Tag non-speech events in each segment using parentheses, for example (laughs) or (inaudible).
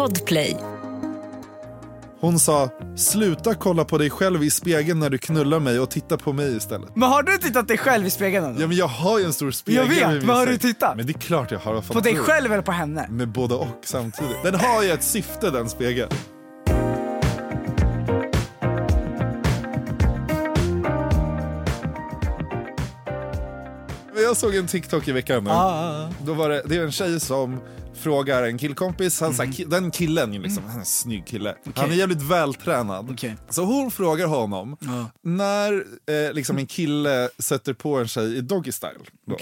Podplay. Hon sa, sluta kolla på dig själv i spegeln när du knullar mig och titta på mig istället. Men har du tittat dig själv i spegeln? ändå? Ja men jag har ju en stor spegel. Jag vet, men har du tittat? Men det är klart jag har. På dig själv eller på henne? Med både och samtidigt. Den har ju ett syfte den spegeln. Jag såg en TikTok i veckan. nu. Ah. Då var det, det är en tjej som frågar en killkompis, han, Mm. mm. den killen, liksom, han är en snygg kille. Han är jävligt vältränad. Okej. Så hon frågar honom, Ja. när eh, liksom en kille sätter på en tjej i doggy style, då.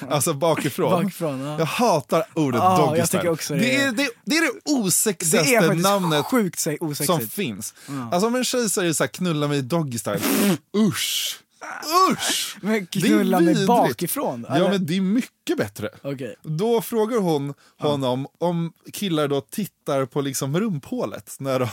(laughs) alltså bakifrån. Bakifrån, ja. Jag hatar ordet Ja, doggy style. det. det, är, det, det är det Det är osexigaste namnet sjukt som finns. Alltså om en tjej säger så här, knulla mig i doggy style, (laughs) usch! Usch! Men knulla mig bakifrån? Ja eller? men det är mycket bättre. Okej. Då frågar hon honom om killar då tittar på liksom rumphålet. När de...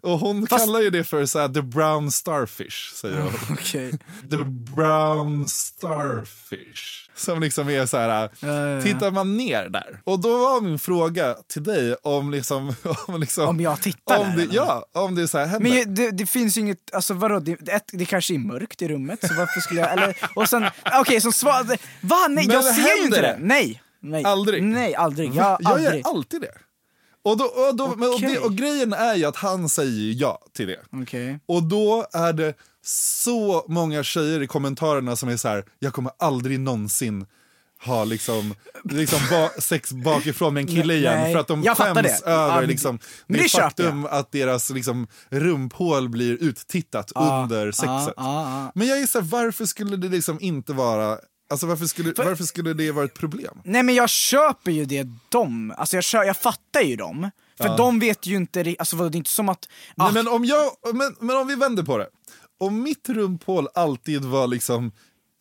Och hon Fast- kallar ju det för så här, the brown starfish, säger hon. (laughs) Okej. The brown starfish. Som liksom är så här, Ja, ja, ja. tittar man ner där? Och då var min fråga till dig om liksom... (laughs) Om, liksom, Om jag tittar om där, det, eller? Ja, om det är så här händer. Men det, det finns ju inget, alltså vadå, det, det, det kanske är mörkt i rummet, så varför skulle jag, eller, och sen, okej som svar, va? Nej, Men jag ser ju inte det! Nej! nej. Aldrig? Nej, aldrig. Jag, jag aldrig. gör alltid det. Och, då, och, då, men, och, det, och grejen är ju att han säger ja till det. Okej. Och då är det så många tjejer i kommentarerna som är så här, jag kommer aldrig någonsin ha liksom, liksom ba, (laughs) sex bakifrån med en kille igen Nej, för att de jag skäms över Ja, liksom, det, det faktum att deras liksom, rumphål blir uttittat under sexet. ja, ja. Men jag gissar, varför skulle det liksom inte vara Alltså varför skulle, varför skulle det vara ett problem? Nej men jag köper ju det de, alltså jag, kö, jag fattar ju dem. För de vet ju inte, alltså vadå, det är inte som att... ah, Nej, men, om jag, men, men om vi vänder på det. Om mitt rumphål alltid var liksom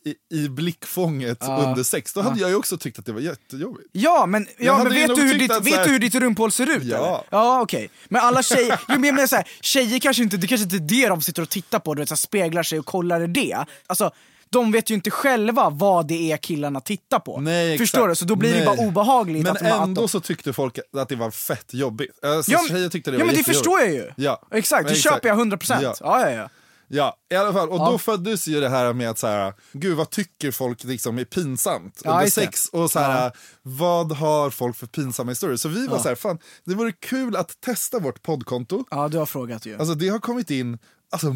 i, i blickfånget under sex, då hade jag ju också tyckt att det var jättejobbigt. Ja men, ja, men vet, du hur ditt, så vet här- du hur ditt rumphål ser ut Ja. eller? Ja okej. Men alla tjejer, jo, men jag menar såhär, tjejer kanske inte, det kanske inte är det de sitter och tittar på, du vet, så här, speglar sig och kollar det. Alltså, de vet ju inte själva vad det är killarna tittar på. Nej, Förstår du? Så då blir det Nej. bara obehagligt Men att ändå de... så tyckte folk att det var fett jobbigt. Alltså, Ja, tjejer tyckte det ja var men det förstår jag ju! Ja. Exakt, det Exakt. köper jag 100%. Ja. Ja. Ja, ja, Ja, i alla fall. Och Ja. då föddes ju det här med att så här, gud vad tycker folk liksom är pinsamt Ja, under det. sex och så här, vad har folk för pinsamma historier? Så vi var så här, fan, det vore kul att testa vårt poddkonto. ja, du har frågat ju. Alltså det har kommit in alltså,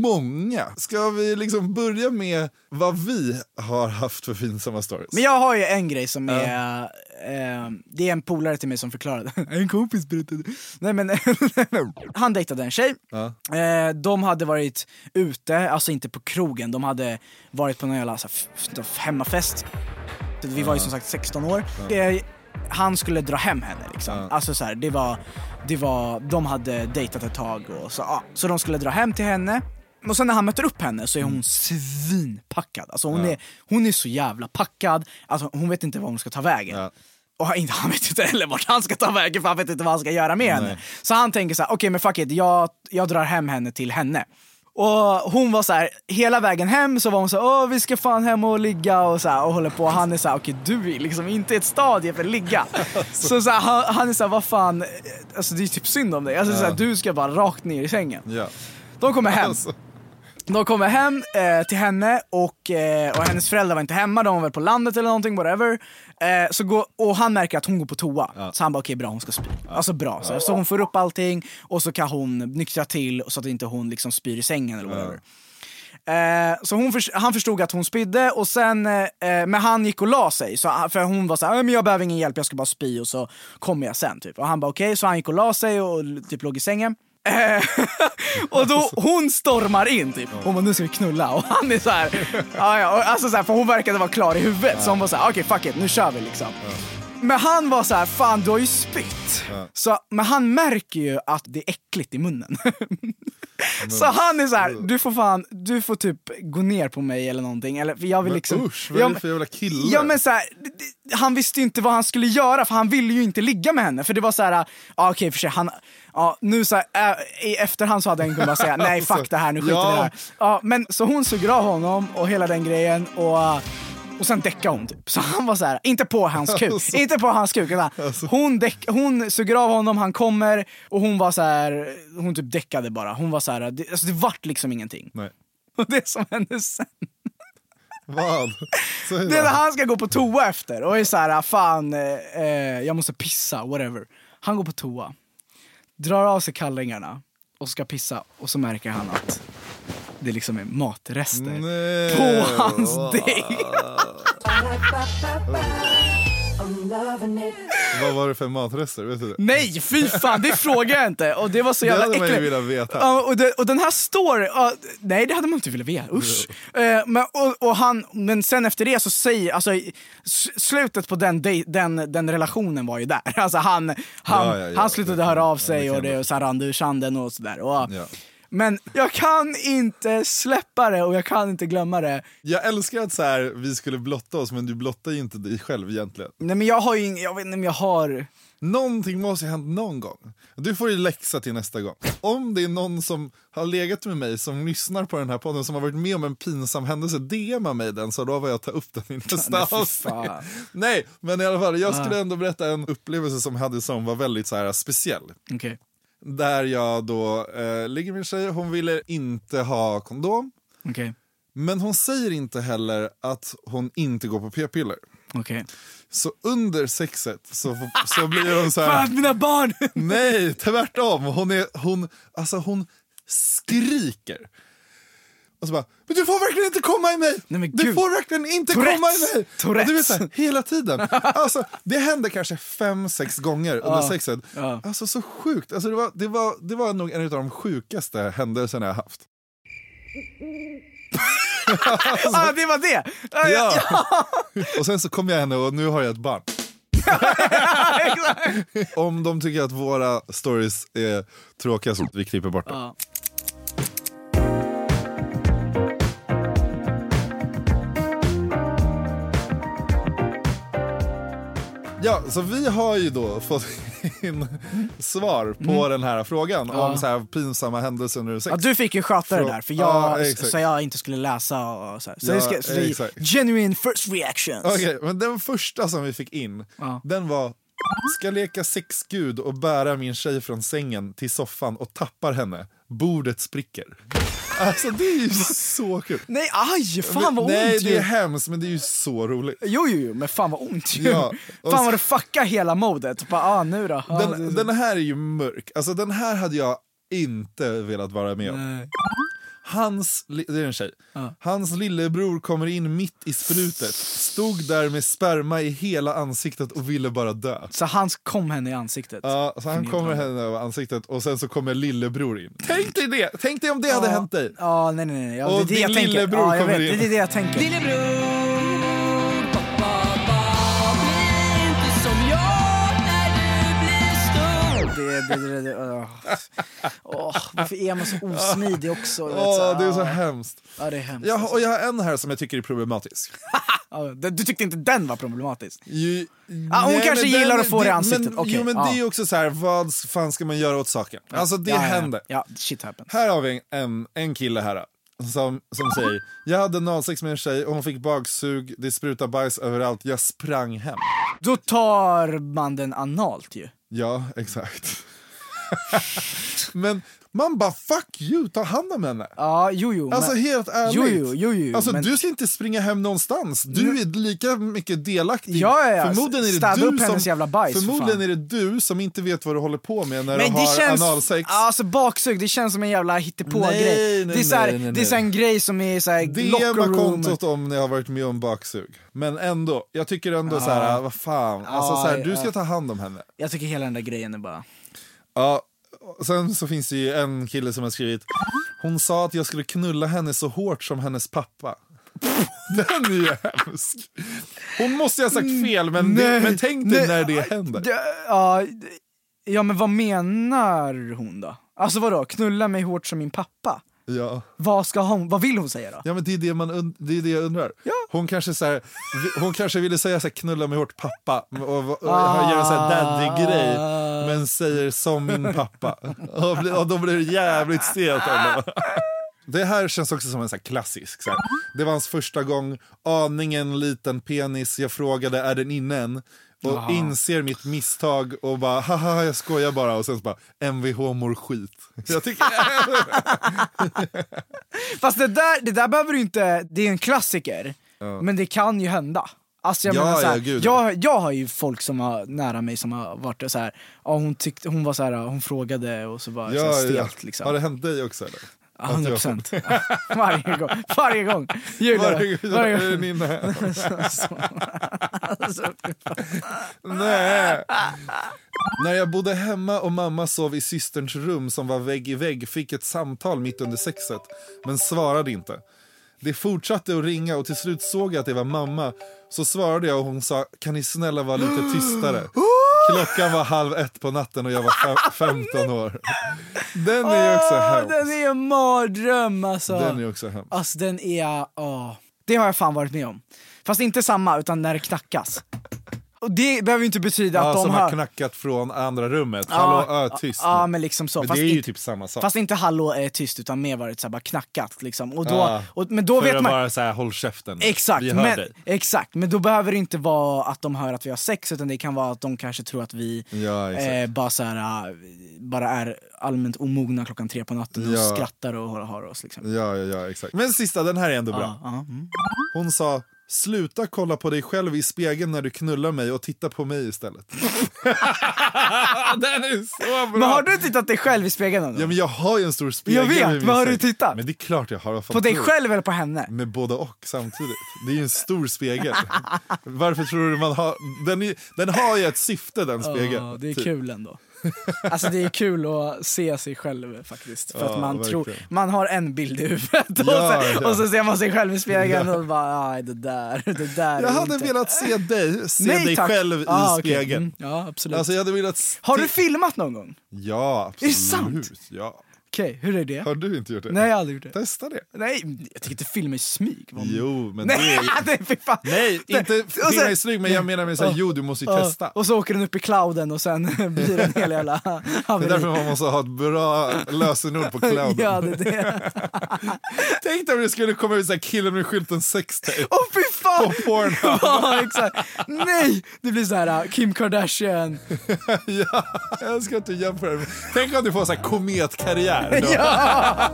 många. Ska vi liksom börja med vad vi har haft för pinsamma stories? Men jag har ju en grej som är, eh, det är en polare till mig som förklarade, (laughs) en kompis berättade. Nej men, (laughs) han dejtade en tjej, Ja. eh, de hade varit ute, alltså inte på krogen, de hade varit på någon jävla så här, hemmafest. Vi var ju som sagt 16 år. Eh, han skulle dra hem henne liksom. Ja. Alltså så här, det var, det var, de hade dejtat ett tag och så, ja. så de skulle dra hem till henne. Och sen när han möter upp henne så är hon svinpackad. Alltså hon, är, hon är så jävla packad, alltså hon vet inte var hon ska ta vägen. Ja. Och han, (laughs) han vet inte heller vart han ska ta vägen för han vet inte vad han ska göra med henne. Nej. Så han tänker så här: okej men fuck it, jag, jag drar hem henne till henne. Och hon var så här, hela vägen hem så var hon så här, åh vi ska fan hem och ligga och så här, och håller på. Han är så här, okej du är liksom inte ett stadie för att ligga. (laughs) så så här, han, han är så här, vad fan, alltså det är typ synd om dig. Alltså, så här, du ska bara rakt ner i sängen. Ja. De kommer hem. Alltså, De kommer hem eh, till henne och, eh, och hennes föräldrar var inte hemma, de var väl på landet eller någonting, whatever. Eh, så går, och han märker att hon går på toa, så han bara okej bra hon ska spy. Alltså bra, så, så hon får upp allting och så kan hon nyktra till så att inte hon liksom spyr i sängen eller whatever. Eh, så hon förs- han förstod att hon spydde, och sen, eh, men han gick och la sig. Så, han- för hon var såhär, men jag behöver ingen hjälp, jag ska bara spy och så kommer jag sen. Typ. Och han bara okej, så han gick och la sig och typ låg i sängen. Eh, (laughs) och då hon stormar in typ. Hon bara nu ska vi knulla och han är så här. ja, ja, och alltså så här, för hon verkade vara klar i huvudet så hon var så här, okej fuck it, nu kör vi liksom. Men han var så här, fan du har ju spytt. Så, men han märker ju att det är äckligt i munnen. (laughs) så han är så här, du får fan, du får typ gå ner på mig eller någonting. Eller, för jag vill men liksom, usch, vad är det för jävla kille? Ja men så här, han visste ju inte vad han skulle göra för han ville ju inte ligga med henne. För det var så här, ja okej för sig, han, ja, nu så här, äh, i efterhand så hade han kunnat säga nej fuck det här, nu skiter vi Ja. det här. Ja, men så hon suger av honom och hela den grejen och Och sen däckade hon typ. Så han var så här, inte på hans kuk, Alltså. inte på hans kuk. utan Hon, däck, hon suger av honom, han kommer och hon var så här, hon typ däckade bara. Hon var så här, det, alltså det vart liksom ingenting. Nej. (laughs) Och det som hände sen, Vad? Det är när han ska gå på toa efter och är så här, fan, eh, eh, jag måste pissa, whatever. Han går på toa, drar av sig kallingarna och ska pissa och så märker han att det liksom är matrester Nej. på hans däck. (laughs) Vad var det för matrester? Vet du det? Nej, fy fan, det frågar jag inte. Och det var så Det jävla hade man ju äckligt. velat veta. Ja, och, det, och den här story, ja, nej det hade man inte velat veta, usch. Eh, men, och, och han, men sen efter det så säger, alltså slutet på den, dej- den, den relationen var ju där. (laughs) Alltså han, han, Ja, ja, ja. han slutade höra av sig det och det och så rann det ur sanden och sådär. Och. Men jag kan inte släppa det och jag kan inte glömma det. Jag älskar att så här, vi skulle blotta oss, men du blottar ju inte dig själv egentligen. Nej men jag har ju ing- jag vet inte om jag har... Någonting måste ju ha hänt någon gång. Du får ju läxa till nästa gång. Om det är någon som har legat med mig, som lyssnar på den här podden, som har varit med om en pinsam händelse, DMa mig den så lovar jag att ta upp den i nästa Nej, fy avsnitt. fan. (laughs) Nej, men i alla fall, jag skulle ändå berätta en upplevelse som jag hade som var väldigt så här speciell. Okej. Där jag då eh, ligger med en tjej, hon ville inte ha kondom. Okej. Men hon säger inte heller att hon inte går på p-piller. Okej. Så under sexet så, så blir hon så här... att mina barn! Nej, tvärtom. Hon, är, hon, alltså hon skriker. Och så bara, men du får verkligen inte komma i mig! Nej, du får verkligen inte Tourettes. komma i mig! Tourettes. Och Du vet, så här, hela tiden. (laughs) Alltså, det hände kanske fem, sex gånger under sexet. Ja. Alltså så sjukt. Alltså, det, var, det, var, det var nog en av de sjukaste händelserna jag haft. (laughs) ah, det var det! Ah, Ja. (laughs) Och sen så kom jag henne och nu har jag ett barn. Om de tycker att våra stories är tråkiga så vi klipper bort dem. Ja. Ja, så vi har ju då fått (laughs) in svar på den här frågan om så här pinsamma händelser under sex. Ja, du fick ju sköta det där för Ja, jag, exakt. så jag inte skulle läsa och så, här. så, Ja, ska, så det genuine first reactions. Okej, men den första som vi fick in, Ja. den var Ska leka sexgud och bära min tjej från sängen till soffan och tappar henne. Bordet spricker. Alltså det är ju så kul. Nej aj, fan vad Nej, ont det ju. är hemskt men det är ju så roligt. Jo, jo, jo, men fan vad ont ju. Ja, (laughs) fan så- vad det fuckar hela modet. Bara, ah, nu då. Ah, det- Den, den här är ju mörk. Alltså den här hade jag inte velat vara med om. Nej. Hans, det är en tjej. Ja. Hans lillebror kommer in mitt i sprutet, stod där med sperma i hela ansiktet och ville bara dö. Så han kom henne i ansiktet. Ja, så han kommer henne över ansiktet och sen så kommer lillebror in. Tänk dig det! Tänk dig om det hade hänt dig. Ja, nej nej nej. Ja, Och det är det din jag tänker. lillebror Ja, jag kommer vet, in. det är det jag tänker. Det, åh. Åh, varför är man så osmidig också? vet, så, det är så ah. hemskt. Ja, det är hemskt. Jag, och jag har en här som jag tycker är problematisk. (laughs) Du tyckte inte den var problematisk? Ju, Ah, hon nej, kanske gillar att få det i ansiktet. Men, Okej, jo men ja. det är också så här, vad fan ska man göra åt saken? Alltså det ja, händer. Ja, shit happens. Här har vi en, en kille här som, som säger Jag hade analsex med en tjej och hon fick baksug, det sprutade bajs överallt, jag sprang hem. Då tar man den analt ju. Ja, exakt. (laughs) Men man bara fuck you, ta hand om henne. Ja, jo jo. Alltså men, helt ärligt. Jo, jo, jo, jo, alltså men- du ska inte springa hem någonstans. Du är lika mycket delaktig. Ja, ja, ja. Förmodligen är det Städa du som, jävla bajs, för Förmodligen fan. är det du som inte vet vad du håller på med när men du det har känns, analsex. alltså baksug, det känns som en jävla hittepå-grej. Det är så här, nej, nej, det är så en grej som är så här DMa kontot om ni har varit med om baksug. Men ändå, jag tycker ändå så här, vad fan. Alltså, Ja, så här, du ja. ska ta hand om henne. Jag tycker hela den där grejen är bara... Ja, sen så finns det ju en kille som har skrivit Hon sa att jag skulle knulla henne så hårt som hennes pappa. (laughs) Den är ju hemsk. Hon måste ju ha sagt fel, men, det, men tänk dig när det händer. Ja, ja, men vad menar hon då? Alltså vadå, knulla mig hårt som min pappa? Ja. Vad, ska hon, vad vill hon säga då? Ja men det är det, man det, är det jag undrar. Hon, kanske så här, hon kanske ville säga så här, knulla mig hårt pappa och, och, och Ah. göra en sån daddy-grej men säger som min pappa. Och, bli- och då blir det jävligt stelt. Det här känns också som en så klassisk. Så här. Det var hans första gång, aningen liten penis, jag frågade är den inne än? Och Aha. inser mitt misstag och bara haha jag skojar bara och sen så bara Mvh mår skit. (laughs) Jag tycker, (laughs) Fast det där, det där behöver du inte, det är en klassiker, men det kan ju hända. Alltså jag Ja, menar så här, ja, ja. jag, jag har ju folk som har nära mig som har varit så här, ja, hon, tyckte, hon var så här, hon frågade och så var ja, här ja. stelt liksom. Har det hänt dig också eller? Ja, 100 procent. (laughs) varje gång. Varje gång. Julia, Varje varje gång. inne. Alltså, (laughs) Nej. När jag bodde hemma och mamma sov i systerns rum som var vägg i vägg fick ett samtal mitt under sexet, men svarade inte. Det fortsatte att ringa och till slut såg jag att det var mamma. Så svarade jag och hon sa, kan ni snälla vara lite tystare? (gasps) (gasps) Klockan var halv ett på natten och jag var fem- (laughs) 15 år. Den är ju också hemsk. den är en mardröm alltså. Den är också hemsk. Alltså den är, åh. Det har jag fan varit med om. Fast inte samma, utan när det knackas. Och det behöver ju inte betyda Ja, att de som har... har knackat från andra rummet. Hallå, ö, tyst nu. Ja, men liksom så. Men fast det är ju inte, typ samma sak. Fast inte hallå är tyst, utan mer varit så här, bara knackat liksom. Och då, Ja, och, men då vet man... vara så här, håll käften. Exakt Vi hör men, dig. exakt, men då behöver det inte vara att de hör att vi har sex, utan det kan vara att de kanske tror att vi Ja, eh, bara, så här, äh, bara är allmänt omogna klockan tre på natten och skrattar och har, har oss. Liksom. Ja, ja, ja, exakt. Men sista, den här är ändå bra. Mm. Hon sa, sluta kolla på dig själv i spegeln när du knullar mig och titta på mig istället. (laughs) den är så bra! Men har du tittat dig själv i spegeln? Ja, men jag har ju en stor spegel Jag vet, men har du tittat? Men det är klart jag har. På dig själv eller på henne? Med både och samtidigt. Det är ju en stor spegel. (laughs) Varför tror du man har... Den, är, den har ju ett syfte den spegeln. Ja, det är typ. kul ändå. (laughs) Alltså det är kul att se sig själv faktiskt. För Ja, att man verkligen. tror, man har en bild i huvudet och, Ja, sen, ja. och så ser man sig själv i spegeln och bara nej det där, det där Jag hade inte... velat se dig, se Nej, dig tack. själv i Ah, okej. spegeln. Mm, ja absolut. Alltså jag hade velat... se- har du filmat någon gång? Ja, Är det absolut. sant? Ja. Okej, hur är det? Har du inte gjort det? Nej jag har aldrig gjort det. Testa det. Nej, jag tycker inte filma i smyg. Vad- Jo, men det Nej, är... (laughs) nej fy fan. Nej, Det- inte filma i snygg, men jag menar med såhär, jo du måste ju testa. Och så åker den upp i clouden och sen (laughs) blir det en hel jävla (laughs) Det är haveri. därför man måste ha ett bra lösenord på clouden. Ja, det är det. Tänk dig om det skulle komma ut såhär killen med skylten sextape Åh fy fan! på Pornhub. Ja, exakt. Nej! Det blir så här uh, Kim Kardashian. ja, jag ska inte jämföra. det. Tänk om du får såhär kometkarriär. Då. Ja!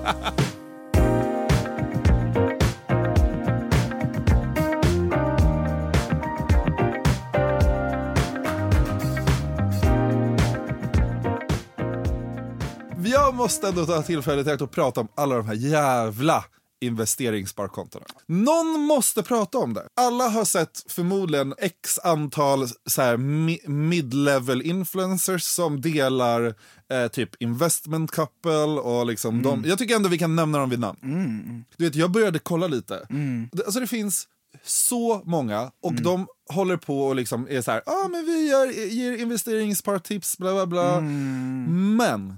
Jag måste ändå ta tillfället i akt och prata om alla de här jävla investeringssparkontona. Någon måste prata om det. Alla har sett förmodligen x antal så här mi- mid-level influencers som delar eh, typ investment couple och liksom de, Jag tycker ändå vi kan nämna dem vid namn. Du vet, jag började kolla lite. Det, alltså det finns så många och de håller på och liksom är så här, ah, men vi gör, ger investeringsspartips, bla bla bla. Men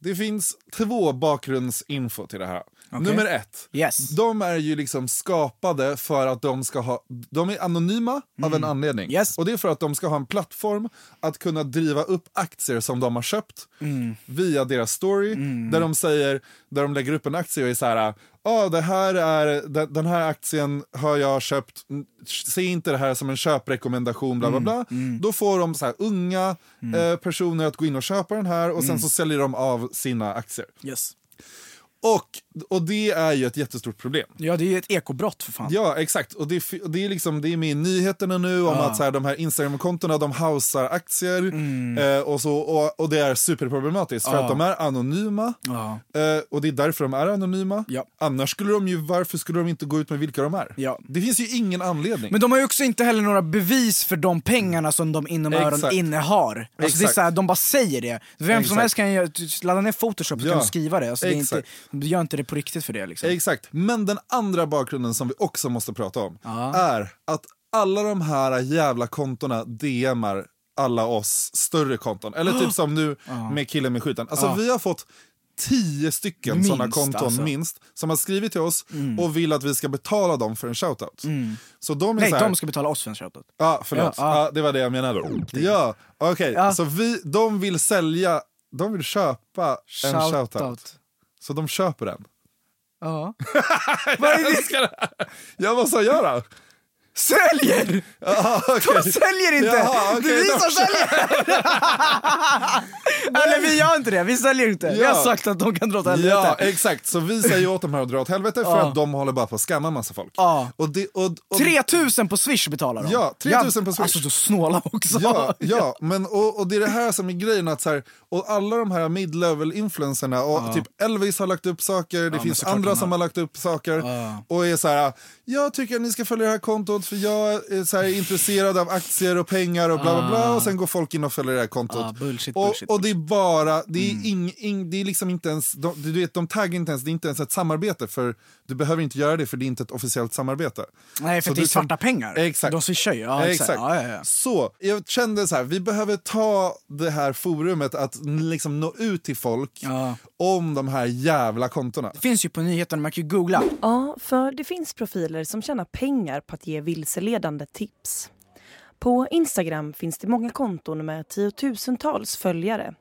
det finns två bakgrundsinfo till det här. Nummer ett. Yes. De är ju liksom skapade för att de ska ha, de är anonyma av en anledning. Mm. Yes. Och det är för att de ska ha en plattform att kunna driva upp aktier som de har köpt Mm. via deras story. Där de säger, där de lägger upp en aktie och är så här, ah, det här är, den, den här aktien har jag köpt, Mm, se inte det här som en köprekommendation, bla bla bla. Då får de så här unga eh, personer att gå in och köpa den här och sen så säljer de av sina aktier. Yes. Och, och det är ju ett jättestort problem. Ja, det är ju ett ekobrott för fan. Ja, exakt. Och det, och det, är liksom, det är med i nyheterna nu om att så här, de här Instagram-kontona de hausar aktier eh, och, så, och, och det är superproblematiskt för Ja. att de är anonyma. Ja. Eh, och det är därför de är anonyma. Ja. Annars skulle de ju, varför skulle de inte gå ut med vilka de är? Ja. Det finns ju ingen anledning. Men de har ju också inte heller några bevis för de pengarna som de inom öron Exakt. innehar. Alltså det är Exakt. så här, de bara säger det. Vem som Exakt. helst kan ju ladda ner photoshop Ja. du skriva det. Alltså det är inte, Exakt. Du gör inte det på riktigt för det liksom. Exakt. Men den andra bakgrunden som vi också måste prata om Ja. är att alla de här jävla kontona DMar alla oss större konton. Eller typ (gasps) som nu med killen med skjuten. Alltså vi har fått tio stycken sådana konton alltså. minst som har skrivit till oss och vill att vi ska betala dem för en shoutout. Så de är Nej, så här, de ska betala oss för en shoutout. Ja, förlåt. Ja, ja. Ja, det var det jag menade. Ja, okej. Ja. Så vi, de vill sälja, de vill köpa en shoutout. Så de köper den. Ja. (laughs) Vad är det? Sa jag då? Säljer! Ja, okej. De säljer inte! Jaha, okej, det är vi då som säljer! (laughs) Eller vi gör inte det, vi säljer inte. Vi har Ja. sagt att de kan dra åt helvete. Ja, exakt. Så vi säger åt dem här att dra åt helvete för Ja. att de håller bara på att skamma massa folk. Ja. Och det, och, och, 3000 på swish betalar de. Ja, 3000 på Swish. Alltså du snåla också. Ja, ja men, och, och det är det här som är grejen. Att så här, och alla de här mid-level influencerna, och typ Elvis har lagt upp saker, det finns andra som har lagt upp saker. Ja. Och är så här, jag tycker att ni ska följa det här kontot för jag är så här intresserad av aktier och pengar och bla bla bla. Och sen går folk in och följer det här kontot. Ah, bullshit, och, bullshit, Mm. och det är bara, det är, ing, ing, det är liksom inte ens, de, du vet de taggar inte ens, det är inte ens ett samarbete för du behöver inte göra det för det är inte ett officiellt samarbete. Nej, för Så det är du kan- svarta pengar. Exakt. De swishar ju. Ja, exakt. Exakt. Ja, ja, ja. Så jag kände så här, vi behöver ta det här forumet att liksom nå ut till folk Ja. om de här jävla kontona. Det finns ju på nyheterna, man kan ju googla. Ja, för det finns profiler som tjänar pengar på att ge vilseledande tips. På Instagram finns det många konton med tiotusentals följare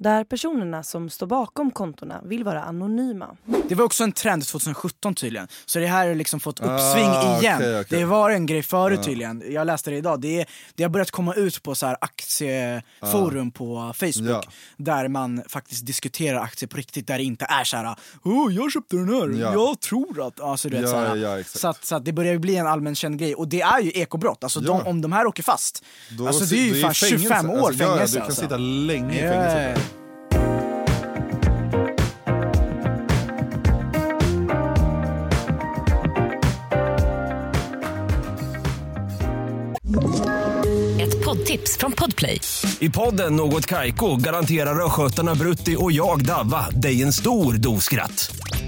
där personerna som står bakom kontona vill vara anonyma. Det var också en trend 2017 tydligen. Så det här har liksom fått uppsving Ah, igen. okej, okej. Det var en grej förut tydligen. Jag läste det idag. Det, är, det har börjat komma ut på så här aktieforum på Facebook. Ja. Där man faktiskt diskuterar aktier på riktigt. Där det inte är så här, oh, jag köpte den här, Ja. jag tror att... Alltså, du vet, Ja, så, här. så, att, så att det börjar ju bli en allmän känd grej. Och det är ju ekobrott. Alltså, Ja. de, om de här åker fast, Då alltså, det är ju det fan fängelse. 25 år Alltså, ja, ja, fängelse. Du kan alltså. sitta länge i fängelse. Ett poddtips från Podplay. I podden Något Kaiko garanterar östgötarna Brutti och jag, Davva, dig en stor dos skratt.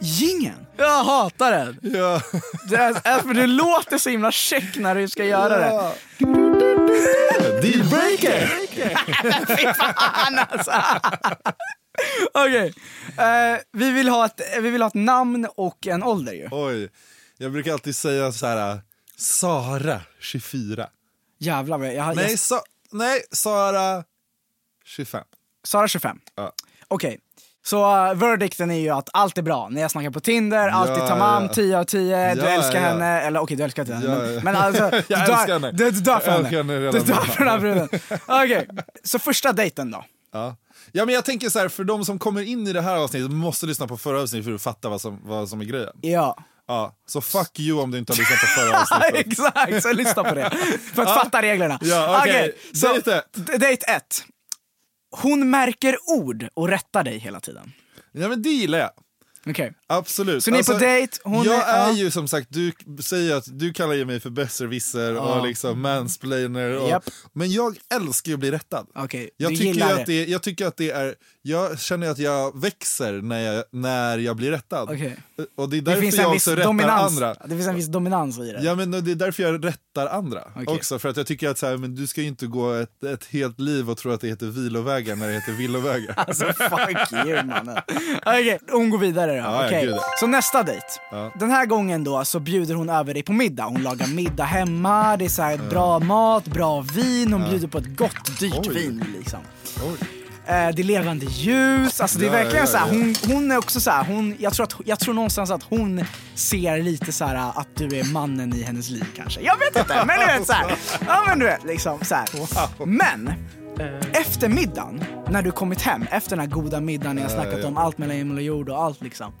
gingen? Jag hatar den. Ja. Det, är, för det låter så himla check när du ska göra det. Dealbreaker! (laughs) Fy fan alltså. Okej, eh, vi, vill ha ett, vi vill ha ett namn och en ålder ju. Oj, jag brukar alltid säga så här, Sara 24. Jävlar vad jag, Nej, jag, sa, nej Sara 25. Sara 25. Ja. Okej, så uh, verdicten är ju att allt är bra. När jag snackar på Tinder, allt är Ja, tamam, ja. 10 av 10, du Ja, älskar ja. henne, eller okej du älskar inte henne, Ja, men, ja. men alltså, (laughs) du dör. Du, du dör för Jag henne. henne Du dör för den här bruden. (laughs) Okej, så första dejten då? Ja. ja, men jag tänker så här, för de som kommer in i det här avsnittet måste lyssna på förra avsnittet för att fatta vad som, vad som är grejen. Ja. Ja, så fuck you om du inte har lyssnat på förra (laughs) avsnittet. Exakt, så lyssna på det. För att fatta reglerna. Ja, okej. Okej, så Date ett. d- Date ett. Hon märker ord och rättar dig hela tiden. Ja, men det gillar jag. Okej. Absolut. Alltså, Så ni är på dejt, hon jag är- är ja. ju som sagt, du säger att du kallar ju mig för besserwisser och liksom mansplainer. Och, Japp. Men jag älskar ju att bli rättad. Okej, jag, du tycker att det, jag tycker att det är, jag känner att jag växer när jag, när jag blir rättad. Okej. Och det är Det därför finns, jag också rättar dominans, andra. det finns en viss dominans i det. Ja men det är därför jag rättar andra Okej. också. För att jag tycker att så här, men du ska ju inte gå ett, ett helt liv och tro att det heter vilovägar när det heter villovägar. (laughs) Alltså fuck you mannen. Okej, hon går vidare då. Ja, ja, Så nästa dejt. Ja. Den här gången då så bjuder hon över dig på middag. Hon lagar middag hemma, det är så här bra mat, bra vin, hon bjuder på ett gott dyrt Oj. vin liksom. Oj. Eh, det är levande ljus, alltså det är Ja, verkligen ja, så här, ja. hon, hon är också så här, hon, jag, tror att, jag tror någonstans att hon ser lite så här att du är mannen i hennes liv kanske. Jag vet inte, men du vet så här. Ja men du vet liksom så här. Men efter middagen, när du kommit hem, efter den här goda middagen, ni har snackat om allt mellan himmel och jord och allt liksom.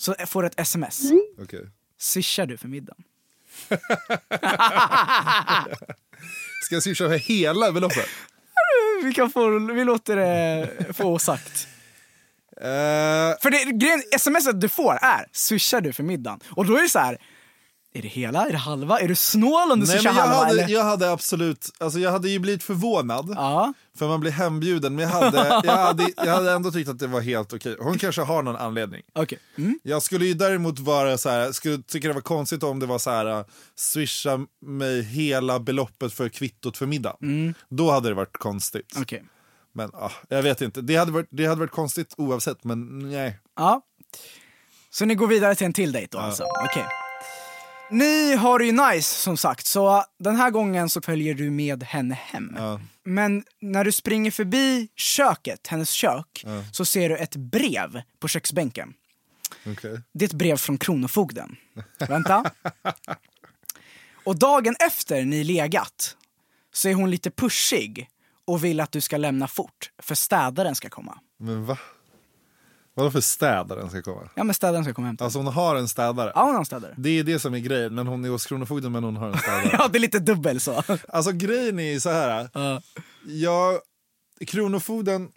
Så får du ett sms. Okej. Swishar du för middagen? (laughs) Ska jag swisha för hela beloppet? (laughs) Vi kan få, vi låter det få sagt. Eh, För det, grejen, smset du får är swishar du för middagen? Och då är det så här. Är det hela? Är det halva? Är du snål om du Nej, ska jag, halva hade, eller? jag hade absolut, alltså jag hade ju blivit förvånad. Ja. För man blir hembjuden, men jag hade, jag (laughs) hade, jag hade ändå tyckt att det var helt okej. Hon kanske har någon anledning. Okej. Mm. Jag skulle ju däremot vara så här, skulle tycka det var konstigt om det var så här, uh, swisha mig hela beloppet för kvittot för middag. Då hade det varit konstigt. Okej. Men ah, jag vet inte, det hade, varit, det hade varit konstigt oavsett, men nej. Ja. Så ni går vidare till en till dejt då alltså? Okej. Ni har det ju nice som sagt, så den här gången så följer du med henne hem. Ja. Men när du springer förbi köket, hennes kök, så ser du ett brev på köksbänken. okej. Det är ett brev från Kronofogden. Vänta. Och dagen efter ni legat så är hon lite pushig och vill att du ska lämna fort, för städaren ska komma. Men va? Vadå för städaren ska komma? Ja men städaren ska komma och hämta. Alltså hon har en städare. Ja hon har en städare. Det är det som är grejen, men hon är hos Kronofogden men hon har en städare. (laughs) Ja det är lite dubbel så. (laughs) Alltså grejen är ju så här. Ja. Jag, Kronofogden,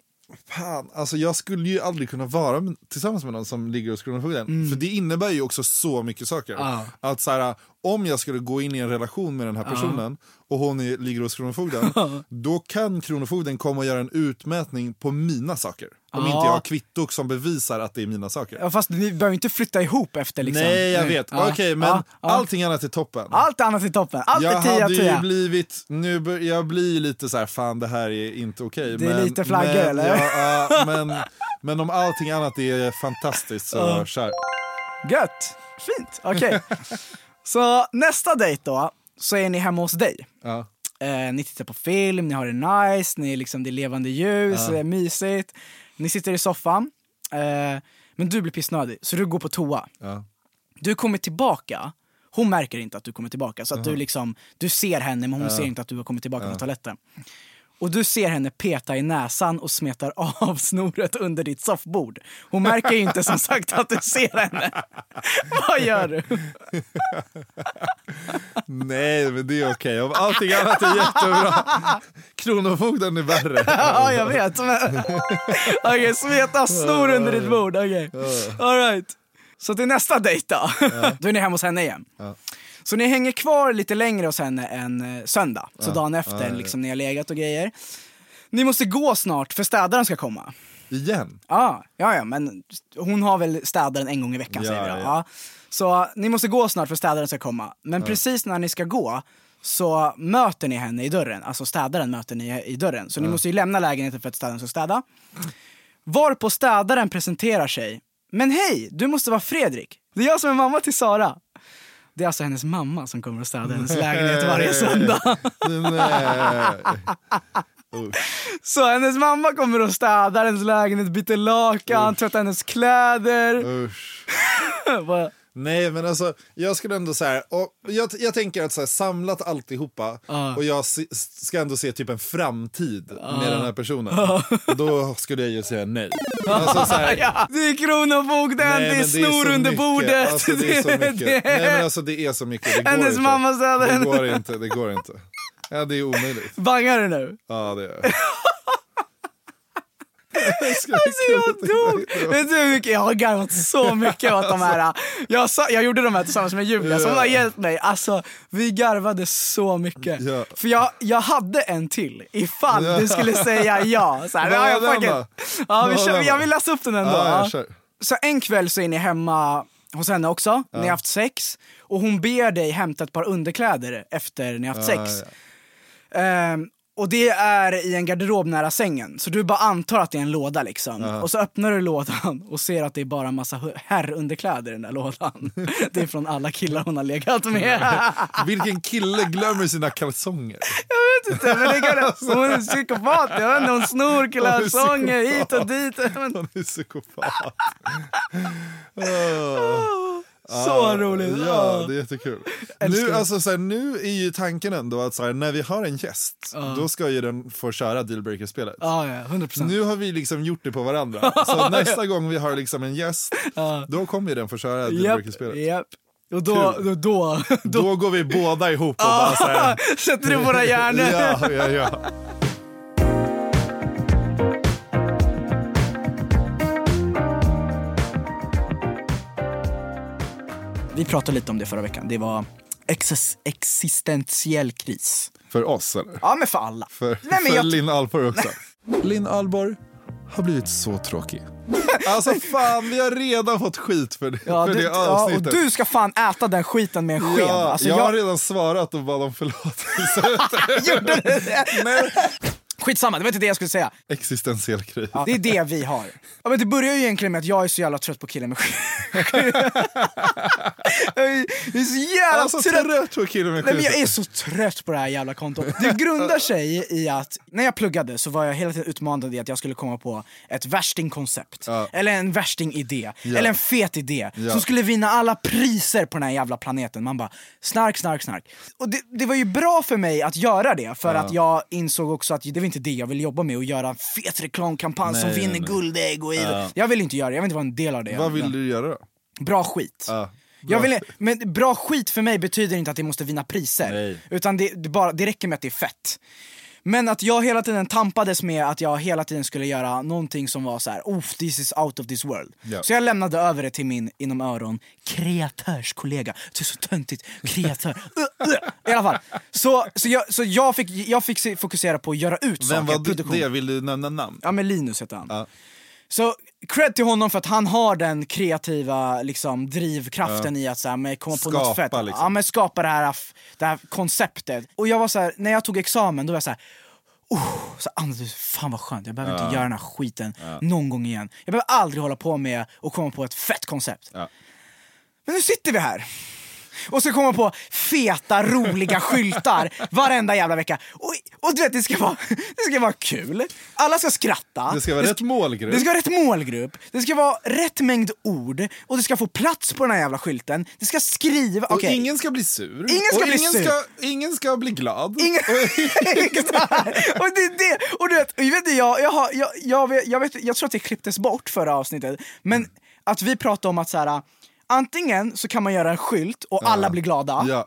fan, alltså jag skulle ju aldrig kunna vara tillsammans med någon som ligger hos Kronofogden. För det innebär ju också så mycket saker. Mm. Ja. Att så här, om jag skulle gå in i en relation med den här personen och hon är, ligger hos Kronofogden, då kan Kronofogden komma och göra en utmätning på mina saker. Om Ja. inte jag har kvitto som bevisar att det är mina saker. Ja, fast ni behöver inte flytta ihop efter liksom. Nej, jag vet. Ja. Okej, men Ja, ja. allting annat är toppen. Allt annat är toppen. Allt jag är 10 av hade ju 10. blivit, nu jag blir lite så här, fan det här är inte okej. Det är men, lite flaggor, men, eller? Ja, ja, men, men om allting annat är fantastiskt så kör. Gött. Fint. Okej. (laughs) så nästa dejt då, så är ni hemma hos dig. Ja. Eh, ni tittar på film, ni har det nice, ni är liksom, det är levande ljus, Ja. det är mysigt. Ni sitter i soffan, eh, men du blir pissnödig så du går på toa. Ja. Du kommer tillbaka, hon märker inte att du kommer tillbaka. Så att du liksom, du ser henne men hon ser inte att du har kommit tillbaka från toaletten. Och du ser henne peta i näsan och smetar av snoret under ditt soffbord. Hon märker ju inte som sagt att du ser henne. Vad gör du? Nej, men det är okej. Om allting annat är jättebra. Kronofogden är värre. (laughs) Ja, jag vet. men- (laughs) Okej, smeta snor under ditt bord. Okej. All right. Så till nästa dejt då. Då är ni hemma hos henne igen. Så ni hänger kvar lite längre hos henne än eh, söndag. Så dagen efter, liksom ni har legat och grejer. Ni måste gå snart för städaren ska komma. Igen. Ja, ja, ja, men hon har väl städaren en gång i veckan Ja, säger vi då. ja. Ja. Så ni måste gå snart för städaren ska komma. Men precis när ni ska gå så möter ni henne i dörren, alltså städaren möter ni i dörren. Så ni måste ju lämna lägenheten för att städaren ska städa. Varpå städaren presenterar sig. Men hej, du måste vara Fredrik. Det är jag som är mamma till Sara. Det är alltså hennes mamma som kommer och städar hennes lägenhet varje söndag. Så hennes mamma kommer och städar hennes lägenhet, byter lakan, tvättar hennes kläder. Usch. (laughs) Nej men alltså, jag skulle ändå så här, och jag, jag tänker att så här, samlat alltihopa Ja. och jag se, ska ändå se typ en framtid med den här personen. Då skulle jag ju säga nej. Alltså, så här, (laughs) Ja, det är Kronofogden, nej, det är snor under mycket. bordet. Alltså, det är så mycket. Det- Nej men alltså det är så mycket. Det går Hennes inte. mamma Det går inte, det går inte. Ja det är omöjligt. Bangar du nu? Ja det är det. Jag (laughs) Alltså jag dog! Vet du hur mycket, jag har garvat så mycket åt de här. Jag, sa, jag gjorde de här tillsammans med Julia som har hjälpt mig. Alltså vi garvade så mycket. För jag, jag hade en till ifall du skulle säga ja. Så här, ja, jag, ja, vi kör, jag vill läsa upp den ändå. Ja. Så en kväll så är ni hemma hos henne också, ni har haft sex och hon ber dig hämta ett par underkläder efter ni har haft sex. Ehm, och det är i en garderob nära sängen, så du bara antar att det är en låda liksom. Och så öppnar du lådan och ser att det är bara en massa herrunderkläder i den där lådan. (laughs) det är från alla killar hon har legat med. (laughs) Vilken kille glömmer sina kalsonger? jag vet inte, men det kan, hon är psykopat, jag vet inte, hon snor kalsonger hit och dit. Han är psykopat. (laughs) Åh. Så roligt. Ja, det är jättekul. Nu, alltså, så här, nu är ju tanken ändå att så här, när vi har en gäst, då ska ju den få köra dealbreaker-spelet. Ja, ja, 100%. Nu har vi liksom gjort det på varandra. (laughs) Så nästa gång vi har liksom en gäst, då kommer ju den få köra dealbreaker-spelet. japp. Och då, då, då, då, går vi båda ihop och bara så här, (laughs) sätter du våra hjärnor. (laughs) ja, ja, ja. Vi pratade lite om det förra veckan. Det var exis- existentiell kris. För oss eller? Ja men för alla. För, Nej, men för jag- Linn Ahlborg också. Linn Ahlborg har blivit så tråkig. (laughs) Alltså fan, vi har redan fått skit för det, Ja, för du, det ja, och avsnittet. du ska fan äta den skiten med en sked. ja, alltså, jag, jag, har redan svarat och bad om förlåtelse. (laughs) gjorde det. Nej. Skitsamma, det var inte det jag skulle säga. Existentiell kris. Det är det vi har. Ja, men det börjar ju egentligen med att jag är så jävla trött på killen med sked. (laughs) jag är så jävla Alltså trött. trött på killen med men jag är så trött på det här jävla kontot. Det grundar sig i att när jag pluggade så var jag hela tiden utmanad i att jag skulle komma på ett värstingkoncept. Ja. Eller en värstingidé. Ja. Eller en fet idé. Ja. Som skulle vinna alla priser på den här jävla planeten. Man bara, snark, snark, snark. Och det, det var ju bra för mig att göra det, för att jag insåg också att det var inte det jag ville jobba med, att göra en fet reklamkampanj som Nej, vinner nej. guldägg och Jag vill inte göra det, jag vill inte vara en del av det. Vad vill du göra då? Bra skit. Jag bra. vill, men bra skit för mig betyder inte att det måste vinna priser. Nej. Utan det, det, bara, det räcker med att det är fett. Men att jag hela tiden tampades med att jag hela tiden skulle göra någonting som var så här: oh this is out of this world. Ja. Så jag lämnade över det till min, inom öron, kreatörskollega. Det är så töntigt, kreatör. (laughs) Uh, uh. I alla fall. Så, så, jag, så jag, fick, jag fick se- fokusera på att göra ut Vem saker, var det? produktion. det? Vill du nämna namn? Ja men Linus heter han. Ja. Så cred till honom för att han har den kreativa liksom, drivkraften i att så här, men, komma på något Skapa, fett. liksom. Ja, men skapa det här, det här konceptet. Och jag var så här, när jag tog examen då var jag så här, oh, så andades, fan vad skönt, jag behöver inte göra den här skiten någon gång igen. Jag behöver aldrig hålla på med att komma på ett fett koncept. Ja. Men nu sitter vi här. Och så kommer på feta, roliga skyltar varenda jävla vecka. Och, och du vet, det ska, vara, det ska vara kul. Alla ska skratta. Det ska vara rätt målgrupp. Det ska vara rätt målgrupp. Det ska vara rätt mängd ord. Och det ska få plats på den här jävla skylten. Det ska skriva... Och okej. ingen ska bli sur. Ingen ska och bli ingen sur. Ska, ingen ska bli glad. Ingen... Och (laughs) det det. Och du vet, och jag, vet, jag, jag, jag, jag, vet, jag, vet, jag tror att det klipptes bort förra avsnittet, men att vi pratade om att så här, antingen så kan man göra en skylt och alla blir glada, Ja.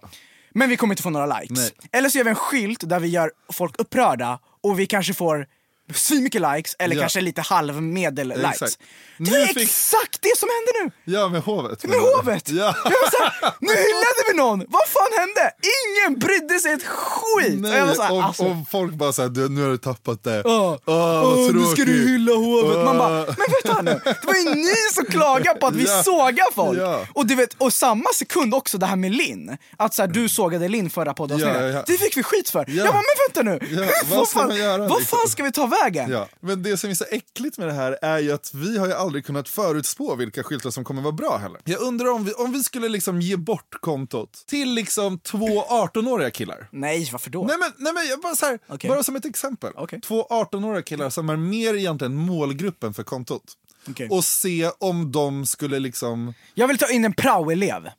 men vi kommer inte få några likes. Nej. Eller så gör vi en skylt där vi gör folk upprörda och vi kanske får svinmycket likes, eller Ja. kanske lite halvmedel likes. Exakt. Det Nu är fick- exakt det som händer nu! Ja, med hovet. Med hovet! Ja. Jag var så här, nu hyllade vi någon! Vad fan hände? Ingen brydde sig ett skit! Nej, och här, och, alltså, och folk bara såhär, "Du, nu har du tappat det. Ja. Vad Åh, nu ska du tråkigt." hylla hovet. Man bara, men vänta nu. Det var ju ni som klagade på att vi (laughs) Ja. sågar folk. Ja. Och, du vet, och samma sekund också det här med Linn. Att så här, du sågade Linn förra poddavsnittet. Ja, ja. Det fick vi skit för. Ja. Jag bara, men vänta nu. Vad fan, man göra, vad liksom? fan ska vi ta vägen? Ja. Men det som är så äckligt med det här är ju att vi har ju aldrig kunnat förutspå vilka skyltar som kommer vara bra heller. Jag undrar om vi, om vi skulle liksom ge bort kontot till liksom två 18-åriga killar. Nej, varför då? Nej men, nej, men jag bara, så här, Okej. bara som ett exempel. Okej. Två 18-åriga killar som är mer egentligen målgruppen för kontot. Okej. Och se om de skulle liksom... Jag vill ta in en prao-elev.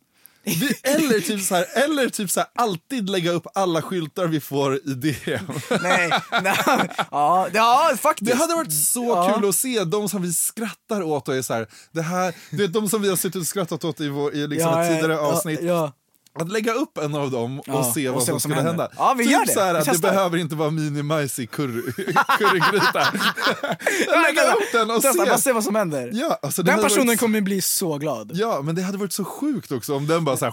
Vi, eller typ så här, eller typ så här, alltid lägga upp alla skyltar vi får i DM. Nej, nej. Ja, ja, faktiskt. Det hade varit så Ja. kul att se de som vi skrattar åt och är så här, det här, det är de som vi har suttit och skrattat åt i, vår, i liksom Ja, ett tidigare avsnitt. Att lägga upp en av dem och Ja, se och vad se som vad som skulle händer. hända. Ja, vi typ gör det. Så här, Vi det testar. behöver inte vara mini-majs i curry, currygryta. (laughs) (laughs) lägga upp den och Testa, se. bara se vad som händer. Ja, alltså Den personen varit, kommer bli så glad. Ja, men det hade varit så sjukt också om den bara så här...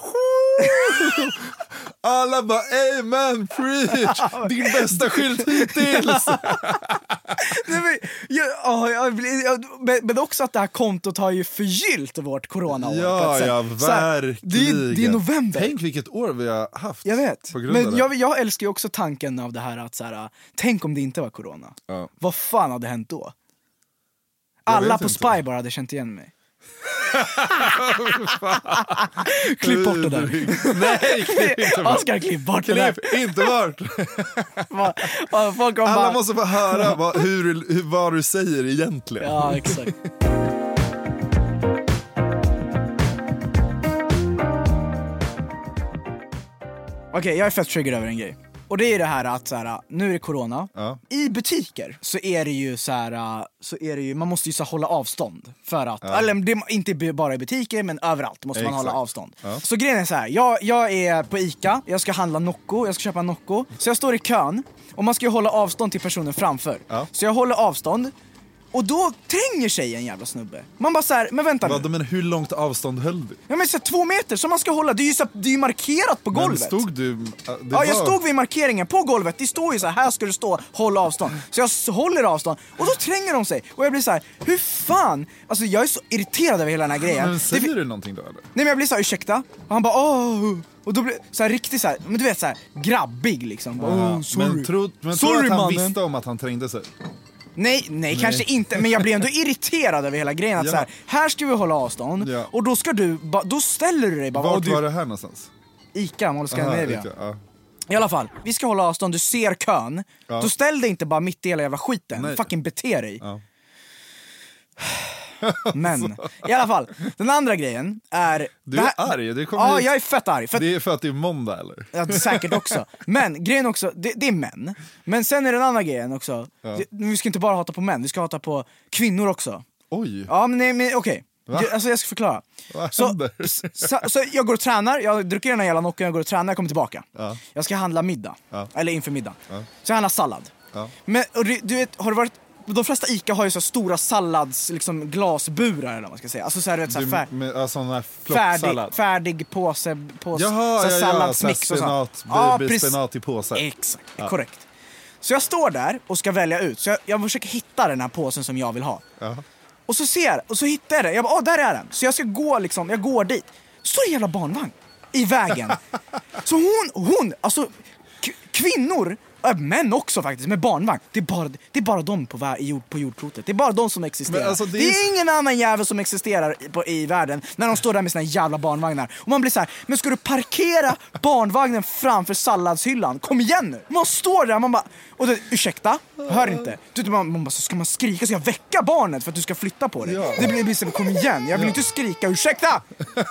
(laughs) Alla bara amen, preach, din bästa skylt hittills. (laughs) Nej, men, jag, ja, jag, jag, men, också att det här kontot har ju förgyllt vårt coronaår. Ja, ja, verkligen. det, är- det är november. Tänk vilket år vi har haft. jag vet. Men jag, jag älskar ju också tanken av det här att så här, tänk om det inte var corona. Ja. Vad fan hade hänt då? Alla på inte. Spy bara hade känt igen mig. (laughs) klipp bort det där. (laughs) Nej, klipp inte bort. Oskar, klipp bort det där. Klipp inte bort. (laughs) Alla bara... måste få höra vad, hur, hur, vad du säger egentligen. Ja, exakt. Okej, jag är fett triggered över en grej. Och det är det här att så här, nu är det corona. Ja. I butiker så är det ju så här, så är det ju, man måste ju så här hålla avstånd. För att, eller det, inte bara i butiker men överallt måste man Exakt. hålla avstånd. Ja. Så grejen är så här, jag, jag är på ICA, jag ska handla Nocco, jag ska köpa Nocco. Så jag står i kön och man ska ju hålla avstånd till personen framför. Ja. Så jag håller avstånd Och då tränger sig en jävla snubbe. Man bara såhär, men vänta. Vadå, men hur långt avstånd höll du? Ja men så här, två meter som man ska hålla, det är ju, så, här- det är ju markerat på Men golvet. stod du... Det Ja, jag var- stod vid markeringen på golvet. Det står ju så här, här ska du stå, håll avstånd. Så jag håller avstånd och då tränger de sig. Och jag blir så här, hur fan? Alltså jag är så irriterad över hela den här grejen. Men Det, säger du någonting då eller? nej men jag blir så här, ursäkta? Och han bara åh. Och då blir så här riktigt så här, men du vet så här grabbig liksom. Bara, "Åh, sorry. Men men sorry tror att han mannen. visste om att han trängde sig? Nej, nej, kanske inte, men jag blir ändå (laughs) irriterad över hela grejen. Att Ja. så här, här ska vi hålla avstånd Ja. och då ska du, ba, då ställer du dig bara. "Åh, Vart du, var det här någonstans? Ica, Mall Scandinavia. Ja. I alla fall, vi ska hålla avstånd, du ser kön. Ja. Då ställ dig inte bara mitt i hela jävla skiten. Nej. Fucking bete dig. Ja. (laughs) Men, i alla fall. Den andra grejen är... Du är här- arg, det kommer Ja, jag är fett arg. För Det är för att det är måndag eller? ja, säkert också. Men grejen också, det, det är män. Men sen är den andra grejen också. Det, vi ska inte bara hata på män, vi ska hata på kvinnor också. Oj, Ja men nej men okej. Va? Jag- Alltså jag ska förklara. vad Så, så, så jag går och tränar, jag dricker den här jävla nocken, jag går och tränar, jag kommer tillbaka. Ja. Jag ska handla middag. Ja. Eller inför middag. Så jag handlar sallad. Ja. Men du, du vet, har du varit de flesta ICA har ju så här stora sallads, liksom glasburar eller vad man ska säga. Alltså så här, du vet, så här, Du, fär, med, alltså, här färdig, färdig påse, påse Jaha, så ja, här ja, salladsmix och spenat, sånt. Ja, spenat i påse. Exakt, korrekt. Så jag står där och ska välja ut, så jag, jag försöker hitta den här påsen som jag vill ha. Ja. Och så ser och så hittar jag den. Jag bara, åh där är den. Så jag ska gå liksom, jag går dit. Så det en jävla barnvagn i vägen. (laughs) så hon, hon, alltså kvinnor, män också faktiskt, med barnvagn. Det är bara, det är bara de på, jord, på jordklotet. Det är bara de som existerar. Alltså, det det, är är s- ingen annan jävel som existerar i, på, i världen när de står där med sina jävla barnvagnar. Och man blir så här, men ska du parkera barnvagnen framför salladshyllan? Kom igen nu! Man står där, man bara, och det, ursäkta, hör inte. Du, man, man bara, så ska man skrika? Ska jag väcka barnet för att du ska flytta på dig? Ja. Det blir, blir så, kom igen, jag vill inte skrika ursäkta!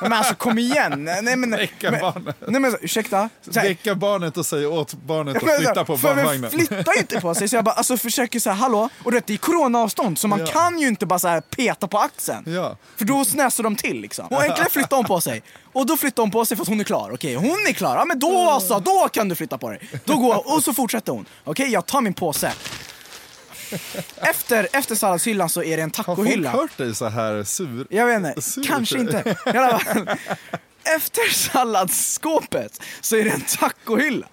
Men alltså kom igen! Nej men... Väcka men, barnet. Nej men så, ursäkta? Så här, Väcka barnet och säga åt barnet att flytta på för den flyttar ju inte på sig så jag bara alltså försöker så här, hallå? Och du vet det är coronaavstånd så man Ja. kan ju inte bara så här peta på axeln. Ja. För då snäser de till liksom. Och äntligen flyttar hon på sig. Och då flyttar hon på sig för att hon är klar. Okej, hon är klar. Ja men då alltså, då kan du flytta på dig. Då går, och så fortsätter hon. Okej, jag tar min påse. Efter, efter salladshyllan så är det en Har folk tacohylla. hört dig så här sur? Jag vet inte, Sur. kanske inte. I alla fall. Efter salladsskåpet så är det en tacohylla.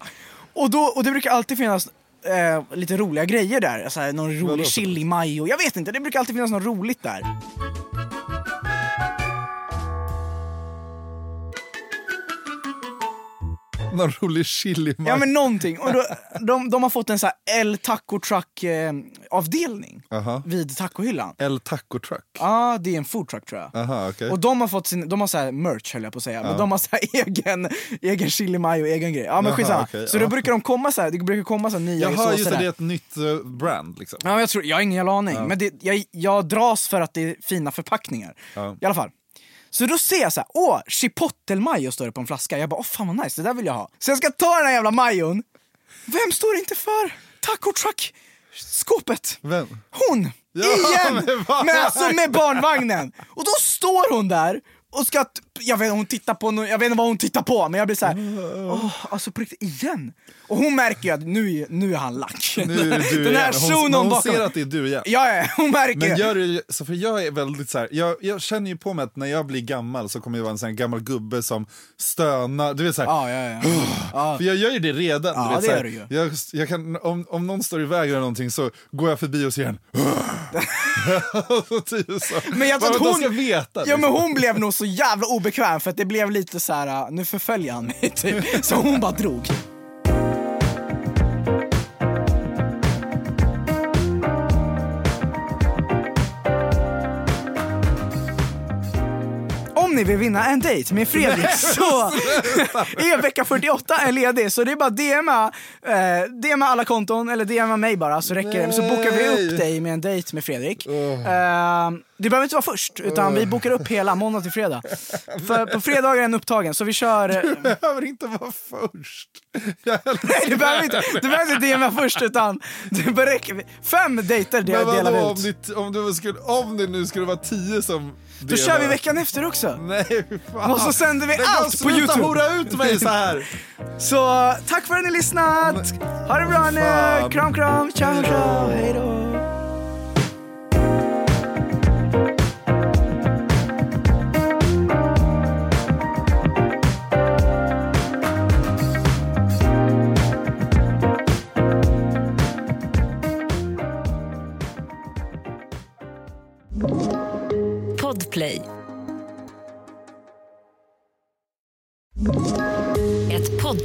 Och, då, och det brukar alltid finnas eh, lite roliga grejer där. Så här, någon rolig chili mayo. Jag vet inte, det brukar alltid finnas något roligt där. (laughs) Någon rolig chili Ja men någonting. Och då, de, de har fått en så här El Taco Truck eh, avdelning Aha. vid tacohyllan. El Taco Truck? Ja, det är en food truck tror jag. Aha, okej. Och de har fått sin, de har så här merch höll jag på att säga, men de har så här (laughs) egen, egen chili mayo, egen grej. Ja men Jaha, skitsamma. okej, så ja. då brukar de komma så här, det brukar komma så här nya Jaha, såser just det, det är ett nytt eh, brand liksom. Ja, jag, tror, jag har ingen jävla aning, men det, jag, jag dras för att det är fina förpackningar. Ja. I alla fall. Så då ser jag så här, åh, chipotle-majo står det på en flaska. Jag bara, åh fan vad nice, det där vill jag ha. Så jag ska ta den här jävla majon. Vem står inte för taco truck skåpet? Vem? Hon! Ja, Igen! med barnvagn. Med, alltså med barnvagnen! Och då står hon där och ska, jag vet, hon tittar på, jag vet inte vad hon tittar på men jag blir så här, åh, alltså på riktigt, igen? Och hon märker ju att nu, är- nu är han lack. Nu är det du (laughs) Den här igen. Hon, hon bakom. ser att det är du igen. Ja, ja, hon märker. Men gör så för jag är väldigt så här, jag, jag känner ju på mig att när jag blir gammal så kommer jag vara en sån här gammal gubbe som stönar, du vet så här, Ja, ja, ja. ja. För jag gör ju det redan. Du vet, det så gör här, du ju. jag, jag kan, om, om någon står i vägen eller någonting så går jag förbi och ser en. (laughs) typ. Men jag tror att hon, veta. ja, liksom. men hon blev nog så jävla obekväm för att det blev lite så här, äh, nu förföljer han mig typ. Så hon bara drog. Ni vill vinna en dejt med Fredrik så är vecka 48 är ledig så det är bara DMa, eh, DMa alla konton eller DMa mig bara så räcker det. Så bokar vi upp dig med en dejt med Fredrik. Eh, du behöver inte vara först utan vi bokar upp hela måndag till fredag. För på fredagar är den upptagen så vi kör... Du behöver inte vara först. (laughs) Nej, du behöver inte, du behöver inte DMa först utan bara räcker. Fem dejter Men delar vadå, vi om, ut. det, om, det skulle, om det nu skulle vara tio som... Då kör vi veckan efter också. Nej, fan. Och så sänder vi Men allt på sluta YouTube. hora ut mig så här. (laughs) Så tack för att ni lyssnat! Ha det bra nu! Kram kram, ciao ciao, hejdå!